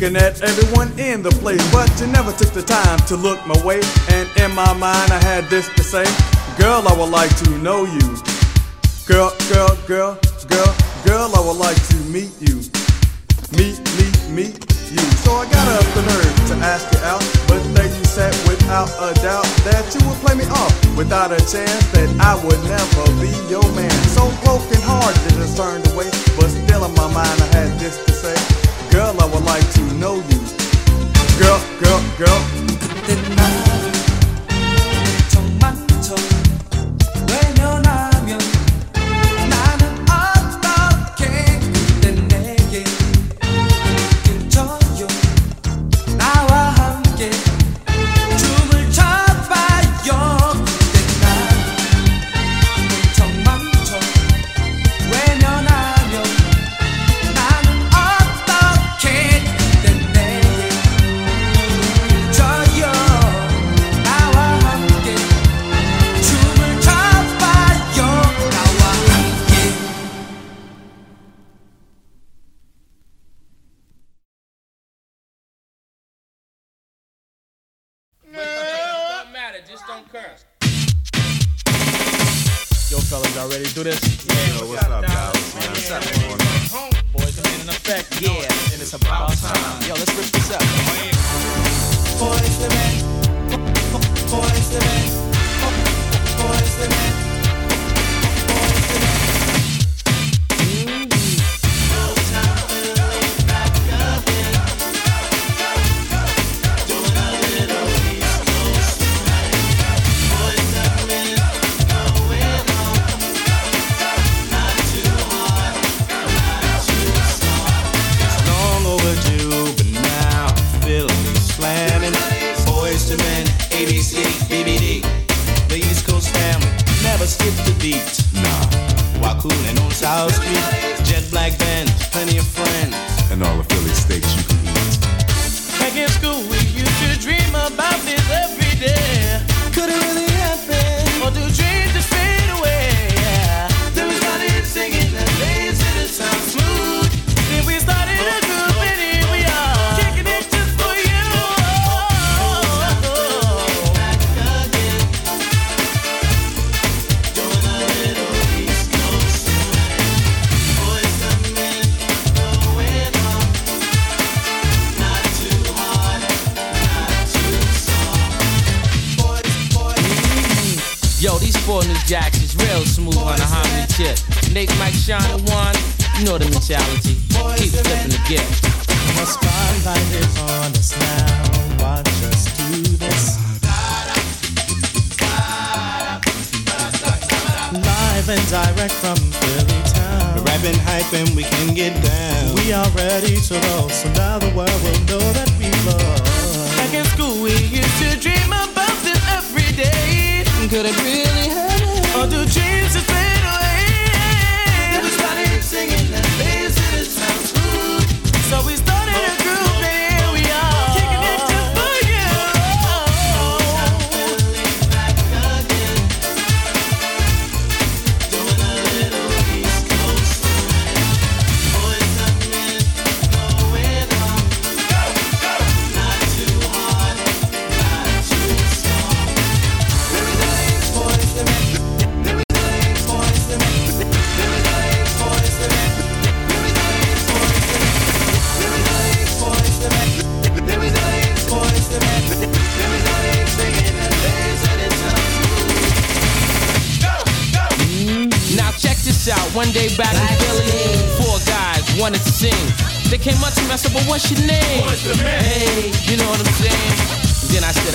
looking at everyone in the place, but you never took the time to look my way. And in my mind, I had this to say Girl, I would like to know you. Girl, girl, girl, girl, girl, I would like to meet you. Meet, meet, meet you. So I got up the nerve to ask you out, but then you said without a doubt that you would play me off without a chance that I would never be your man. So broken hearted I turned away, but still in my mind I had this to say. Girl, I would like to know you. Girl, girl, girl.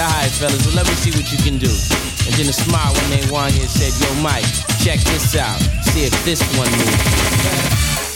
the fellas, but let me see what you can do. And then a smile when they won here said, Yo, Mike, check this out. See if this one moves.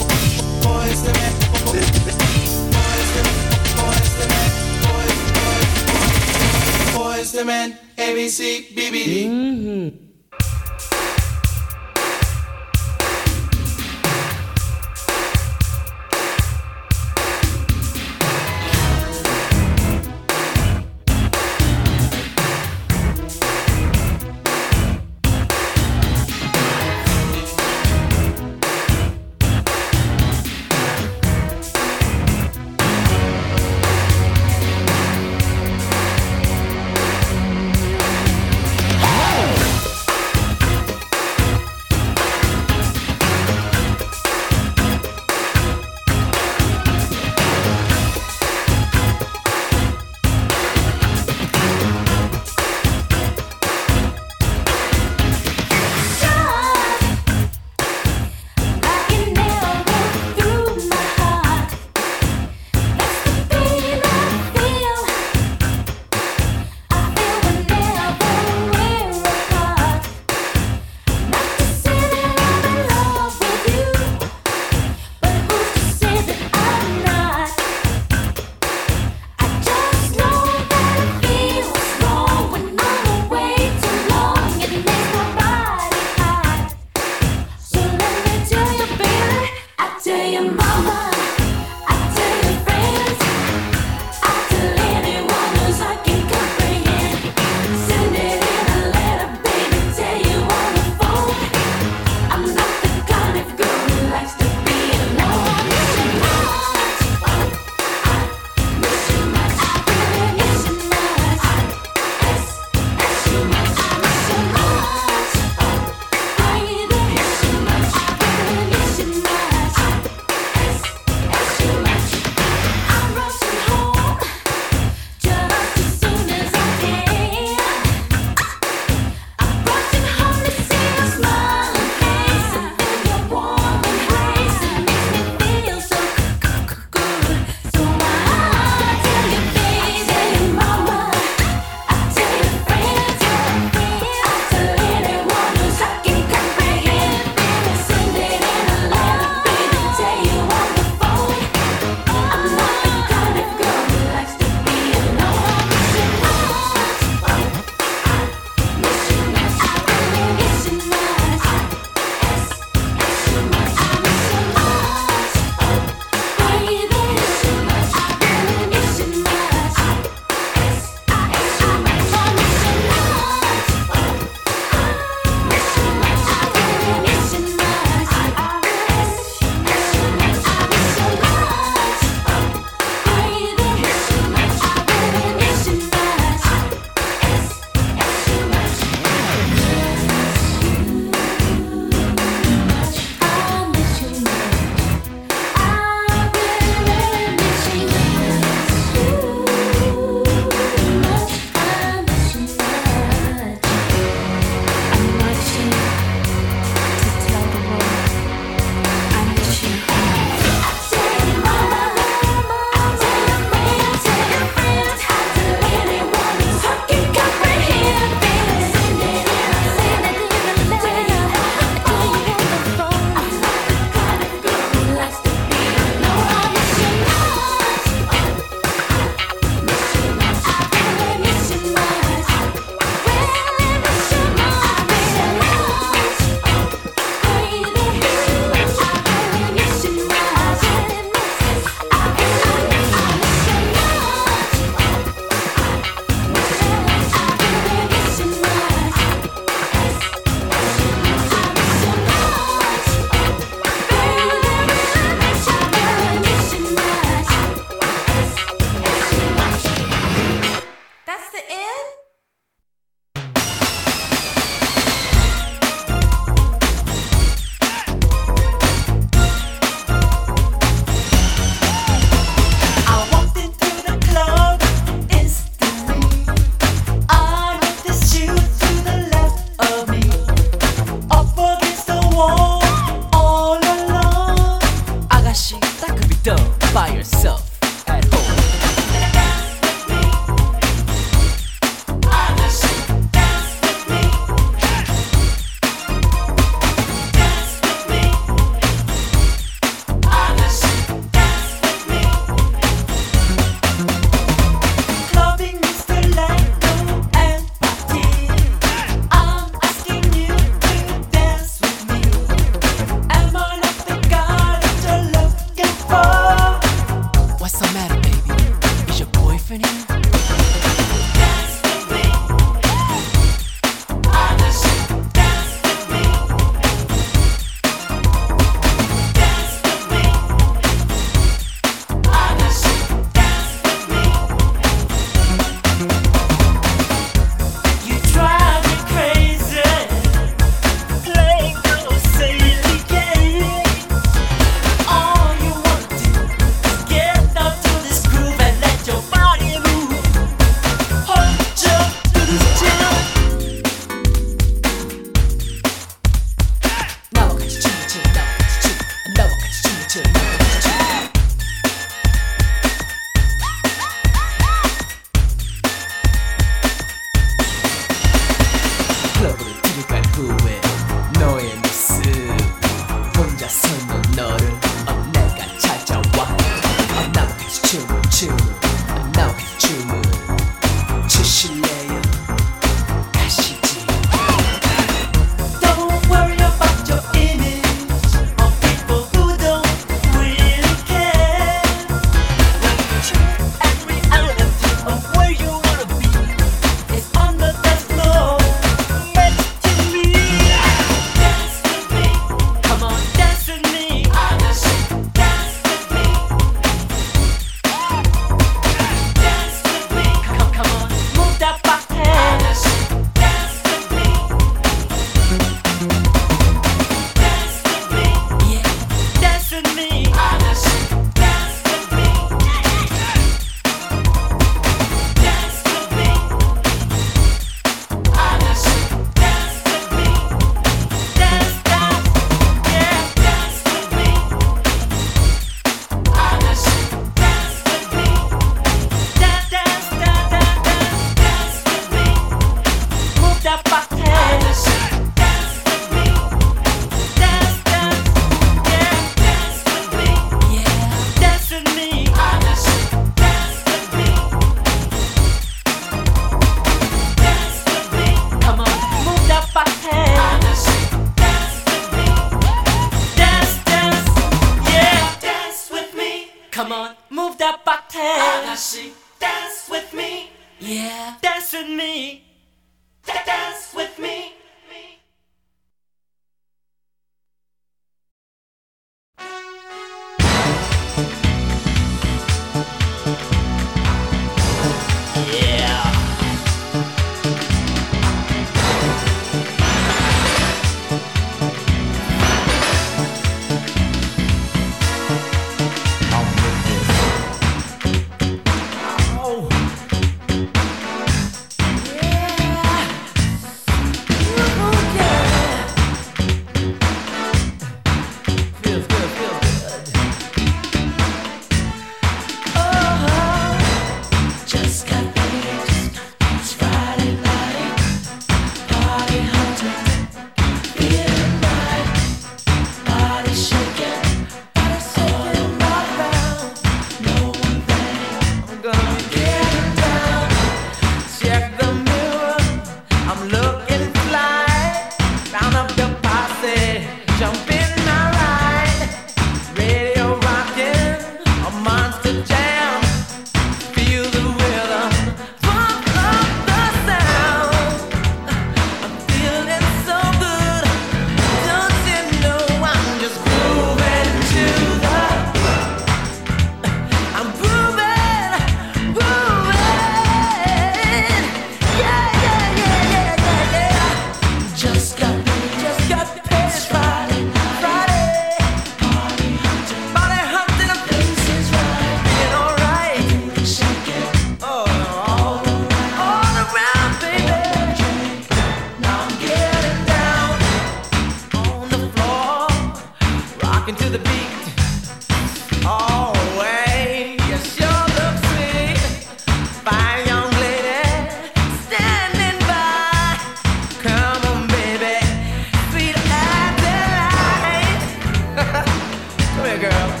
Girl.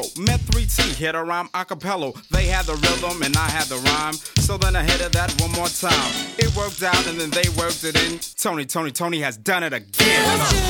Fellow. Met 3T, hit a rhyme a cappella. They had the rhythm and I had the rhyme. So then I hit it that one more time. It worked out and then they worked it in. Tony, Toni, Toné has done it again.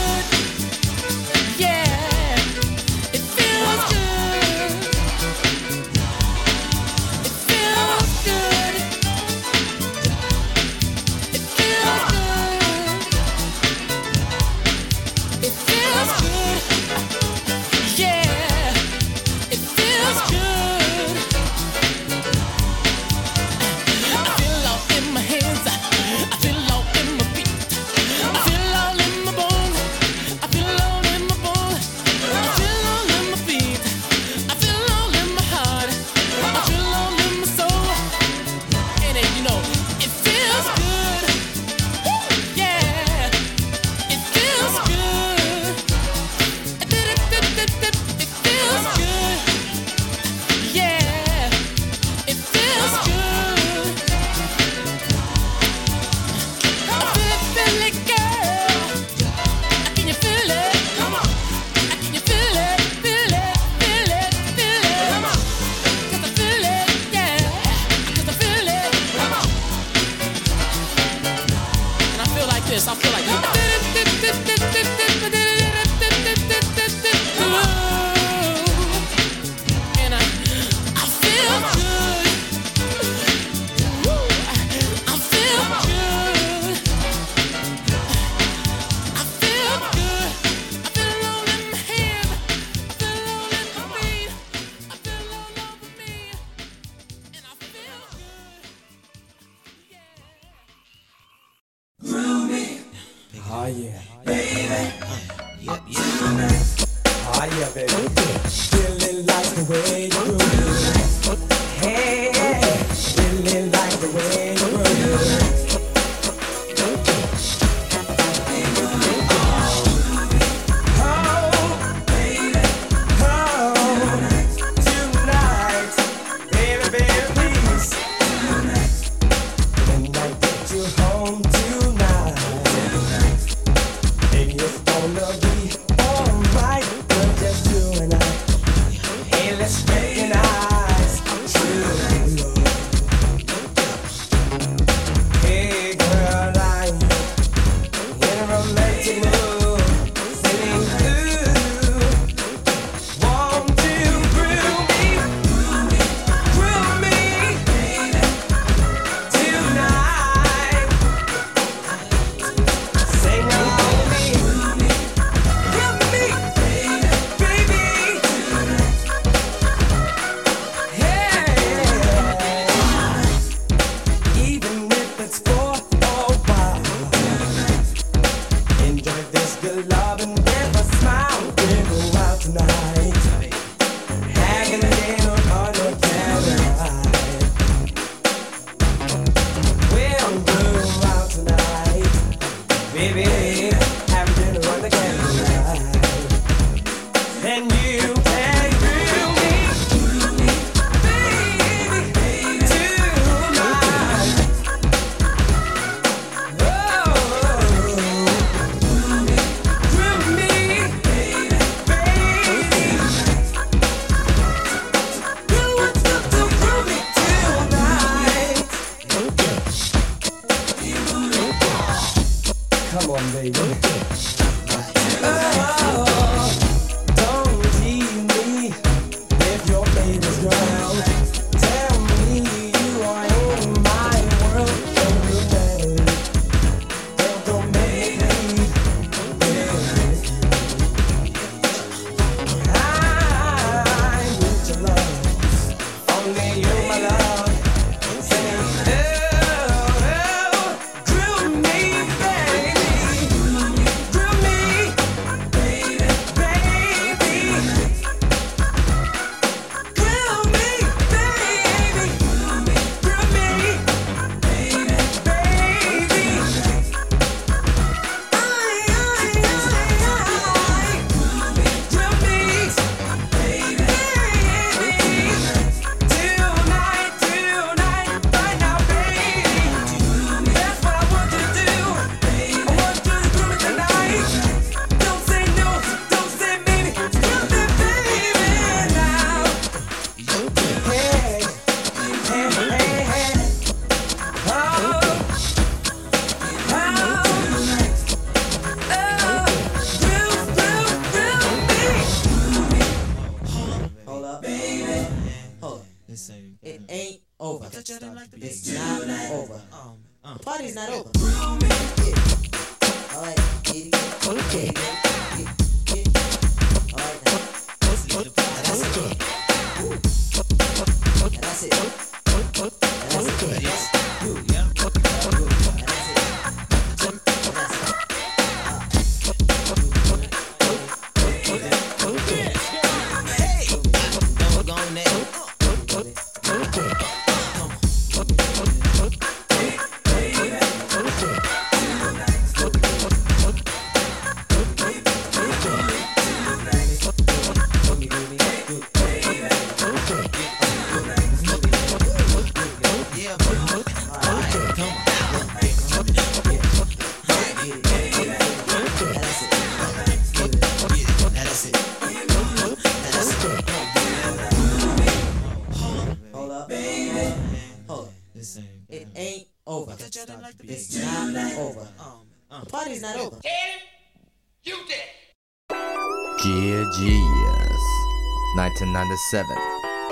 7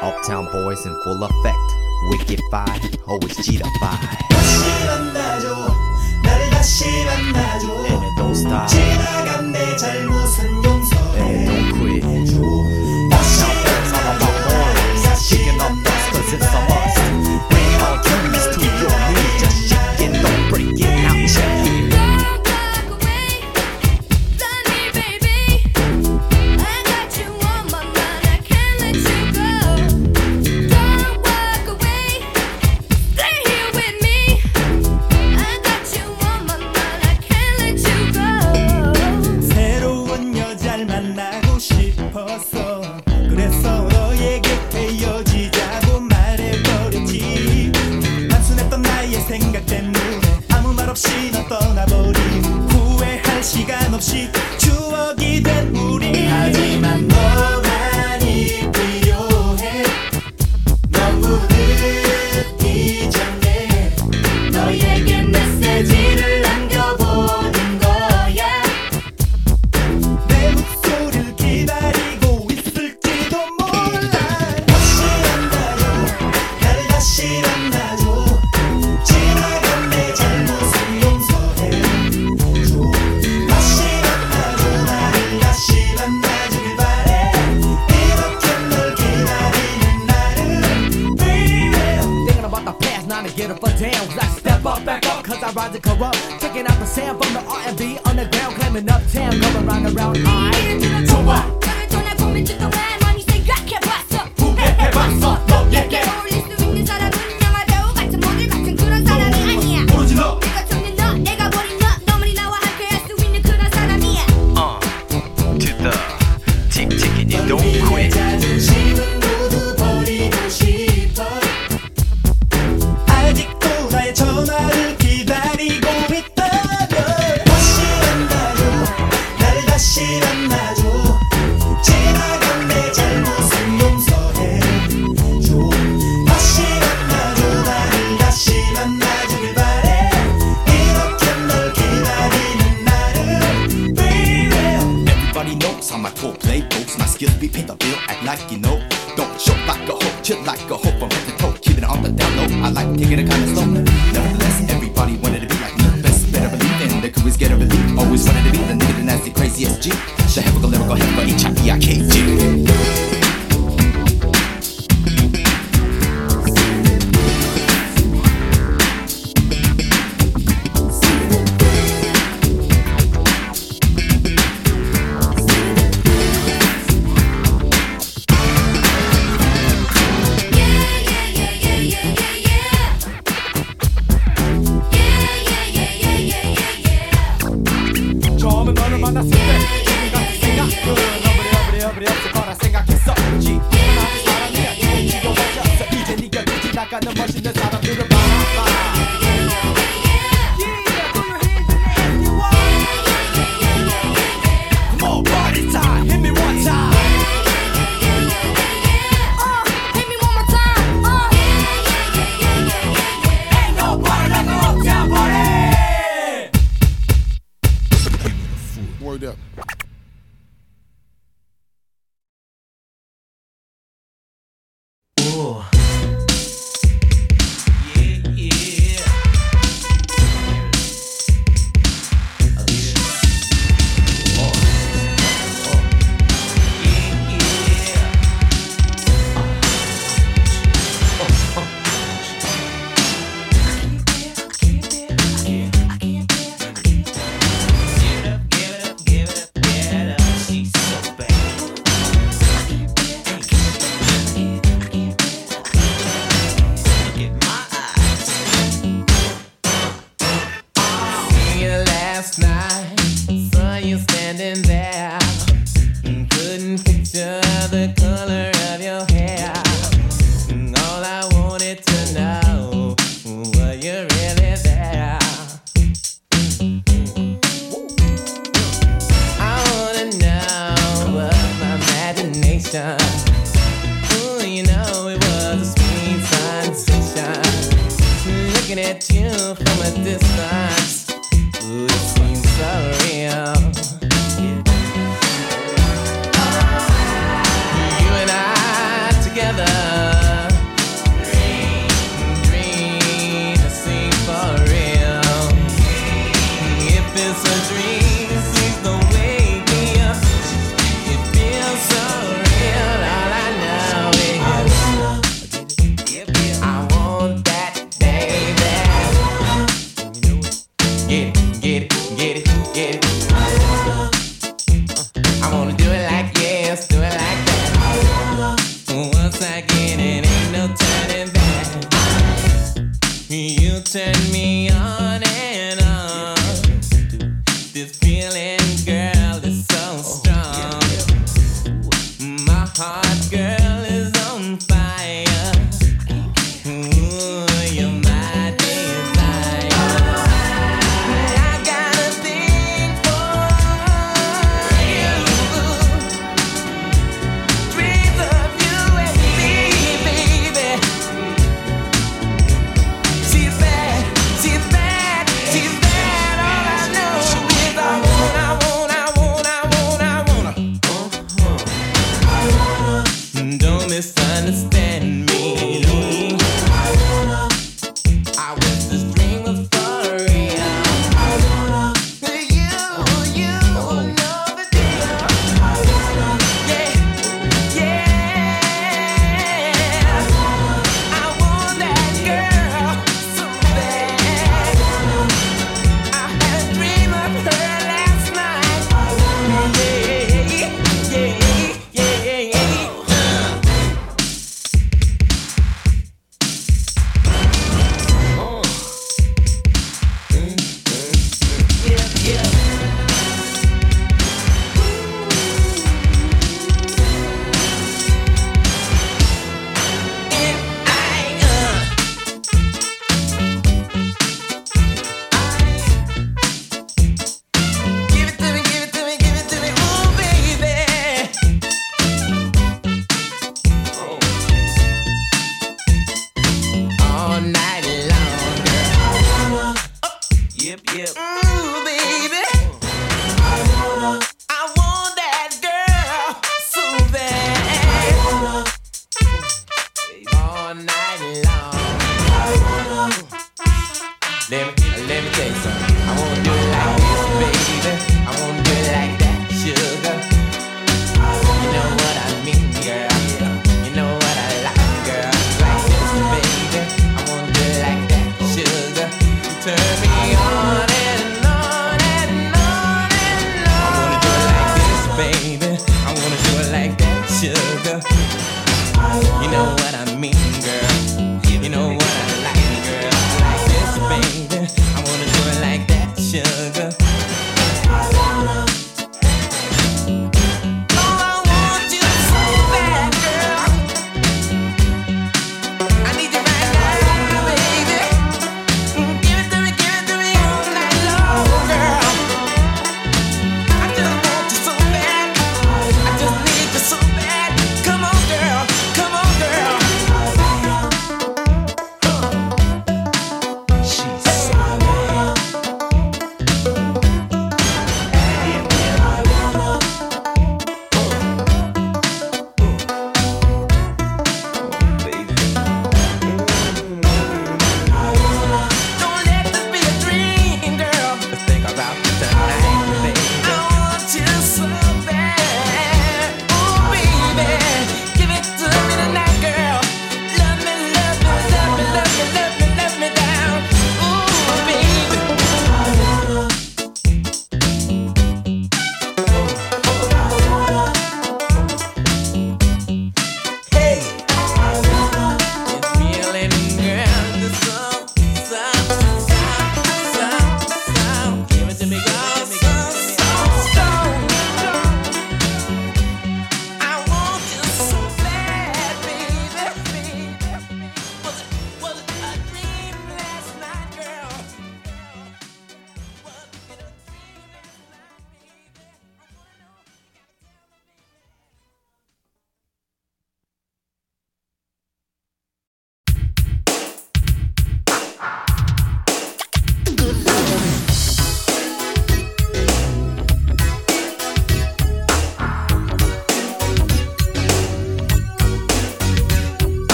Uptown Boys in full effect Wicked 5 always G to five. And don't stop. 지나간 내 잘못은 I'm in uptown, going round and round. I so what?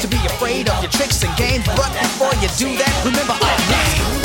to be afraid of your tricks and games. But before you do that, remember our name.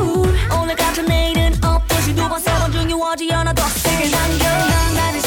오늘 같은 내일은 어때 시두 번 세번 중에 어디 하나 더 세게 당겨 난 나를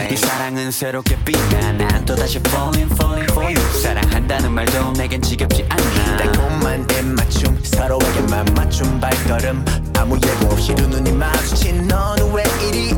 이 사랑은 새롭게 빛나. 난 또다시 falling falling for you 사랑한다는 말도 내겐 지겹지 않아. 달콤한 내 맞춤 서로에게 맞춤 발걸음. 아무 예고 없이 두 눈이 마주친 넌왜 이리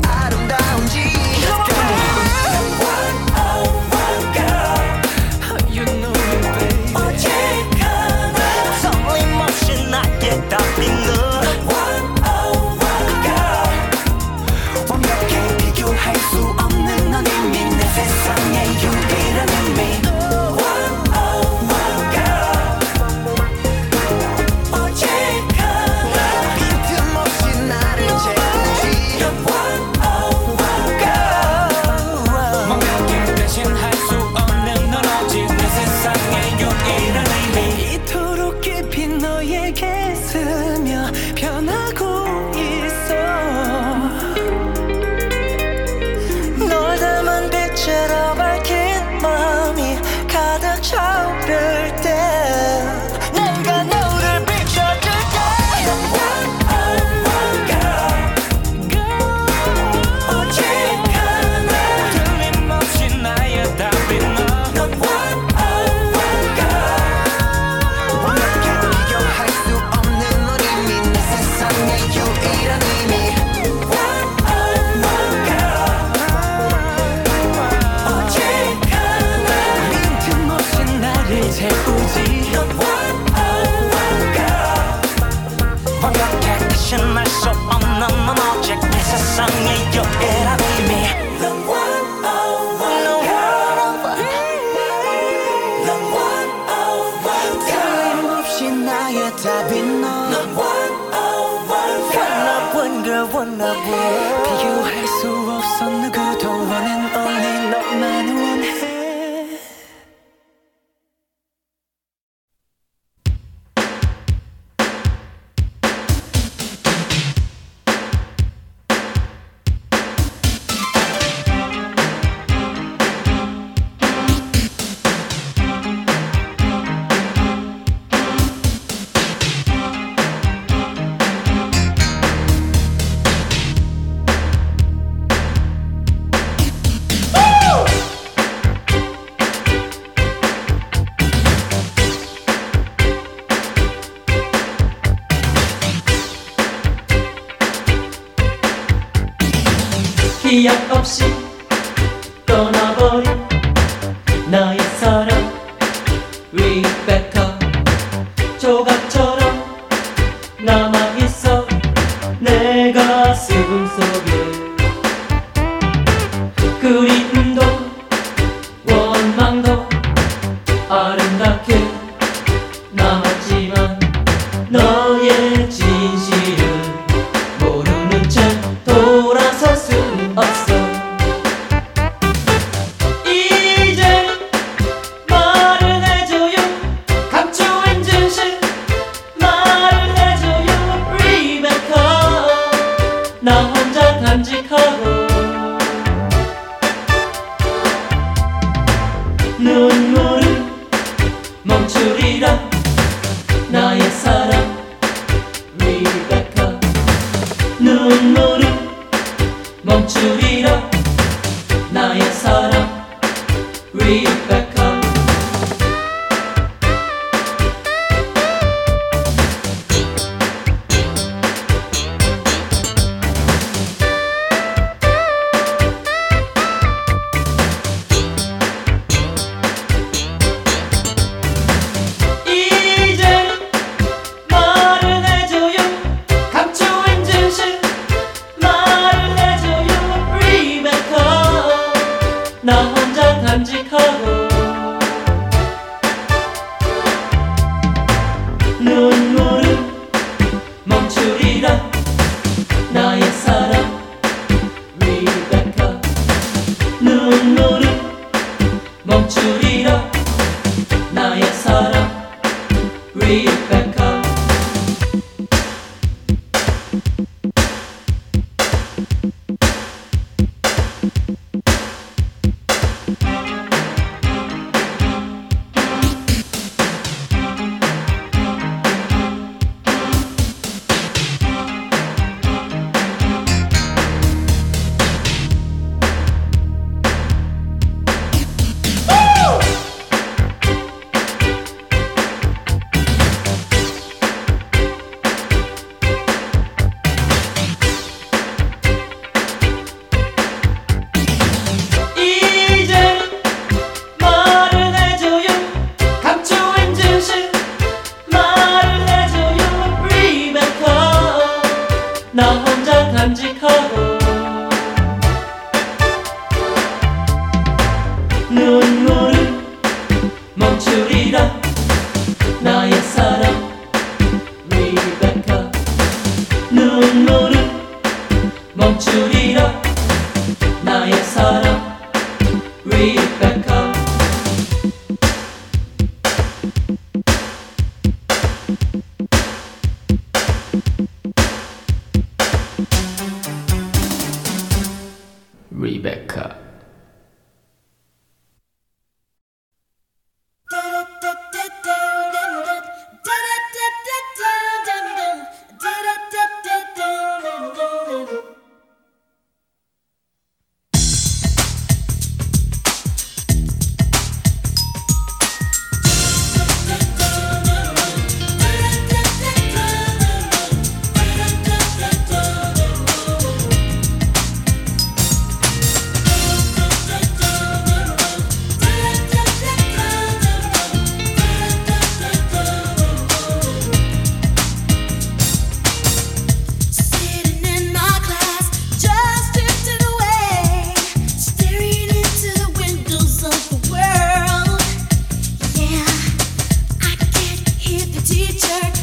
teacher.